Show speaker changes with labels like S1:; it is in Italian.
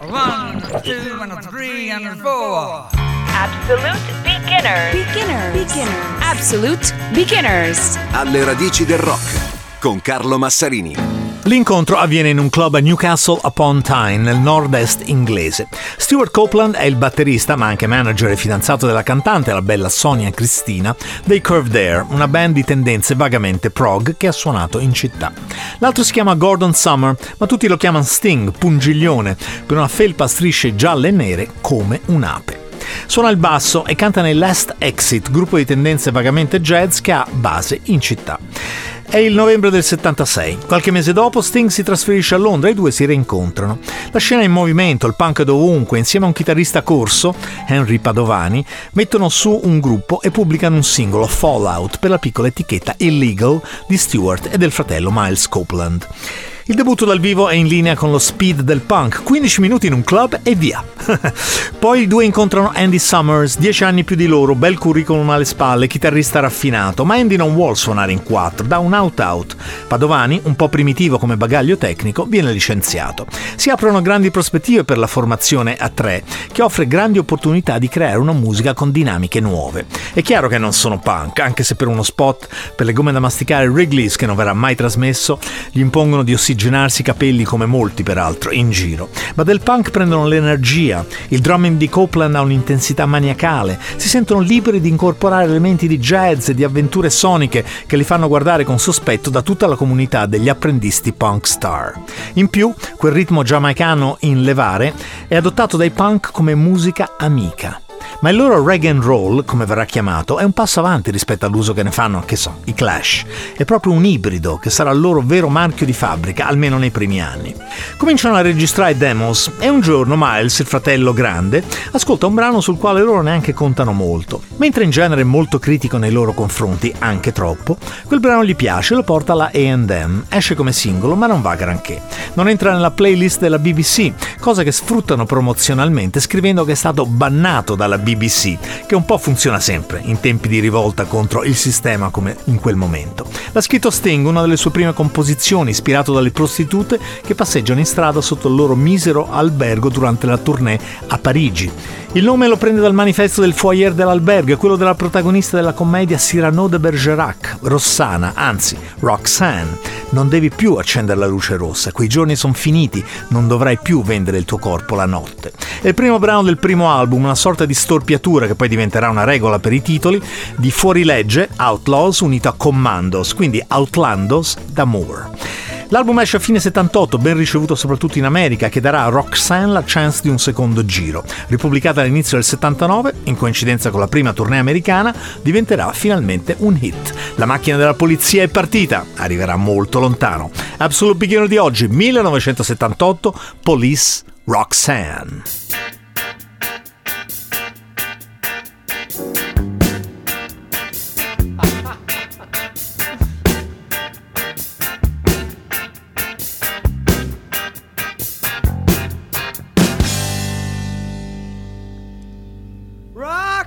S1: One, two, and three, and four.
S2: Absolute beginners.
S3: Beginners. Beginners. Absolute beginners.
S4: Alle radici del rock con Carlo Massarini.
S5: L'incontro avviene in un club a Newcastle upon Tyne, nel nord-est inglese. Stuart Copeland è il batterista, ma anche manager e fidanzato della cantante, la bella Sonia Cristina, dei Curved Air, una band di tendenze vagamente prog che ha suonato in città. L'altro si chiama Gordon Summer, ma tutti lo chiamano Sting, pungiglione, per una felpa a strisce gialle e nere come un'ape. Suona il basso e canta nei Last Exit, gruppo di tendenze vagamente jazz che ha base in città. È il novembre del 76. Qualche mese dopo Sting si trasferisce a Londra e i due si rincontrano. La scena è in movimento, il punk è dovunque, insieme a un chitarrista corso, Henry Padovani, mettono su un gruppo e pubblicano un singolo, Fallout, per la piccola etichetta Illegal di Stewart e del fratello Miles Copeland. Il debutto dal vivo è in linea con lo speed del punk, 15 minuti in un club e via. Poi i due incontrano Andy Summers, 10 anni più di loro, bel curriculum alle spalle, chitarrista raffinato, ma Andy non vuole suonare in quattro, da un out-out. Padovani, un po' primitivo come bagaglio tecnico, viene licenziato. Si aprono grandi prospettive per la formazione a tre, che offre grandi opportunità di creare una musica con dinamiche nuove. È chiaro che non sono punk, anche se per uno spot per le gomme da masticare Wrigley's, che non verrà mai trasmesso, gli impongono di ossiggenare ossigenarsi i capelli come molti peraltro in giro, ma del punk prendono l'energia, il drumming di Copeland ha un'intensità maniacale, si sentono liberi di incorporare elementi di jazz e di avventure soniche che li fanno guardare con sospetto da tutta la comunità degli apprendisti punk star. In più, quel ritmo giamaicano in levare è adottato dai punk come musica amica. Ma il loro rag and roll, come verrà chiamato, è un passo avanti rispetto all'uso che ne fanno, che so, i Clash. È proprio un ibrido che sarà il loro vero marchio di fabbrica, almeno nei primi anni. Cominciano a registrare demos e un giorno Miles, il fratello grande, ascolta un brano sul quale loro neanche contano molto. Mentre in genere è molto critico nei loro confronti, anche troppo, quel brano gli piace e lo porta alla AM. Esce come singolo, ma non va granché. Non entra nella playlist della BBC, cosa che sfruttano promozionalmente scrivendo che è stato bannato dalla BBC che un po' funziona sempre in tempi di rivolta contro il sistema come in quel momento. L'ha scritto Sting, una delle sue prime composizioni, ispirato dalle prostitute che passeggiano in strada sotto il loro misero albergo durante la tournée a Parigi. Il nome lo prende dal manifesto del foyer dell'albergo, è quello della protagonista della commedia Cyrano de Bergerac, Rossana, anzi Roxanne. Non devi più accendere la luce rossa, quei giorni sono finiti, non dovrai più vendere il tuo corpo la notte. È il primo brano del primo album, una sorta di storpiatura che poi diventerà una regola per i titoli, di fuorilegge Outlaws unito a Commandos, quindi Outlandos da Moore. L'album esce a fine 78, ben ricevuto soprattutto in America, che darà a Roxanne la chance di un secondo giro. Ripubblicata all'inizio del 79, in coincidenza con la prima tournée americana, diventerà finalmente un hit. La macchina della polizia è partita, arriverà molto lontano. Absolute Beginner di oggi, 1978, Police Roxanne.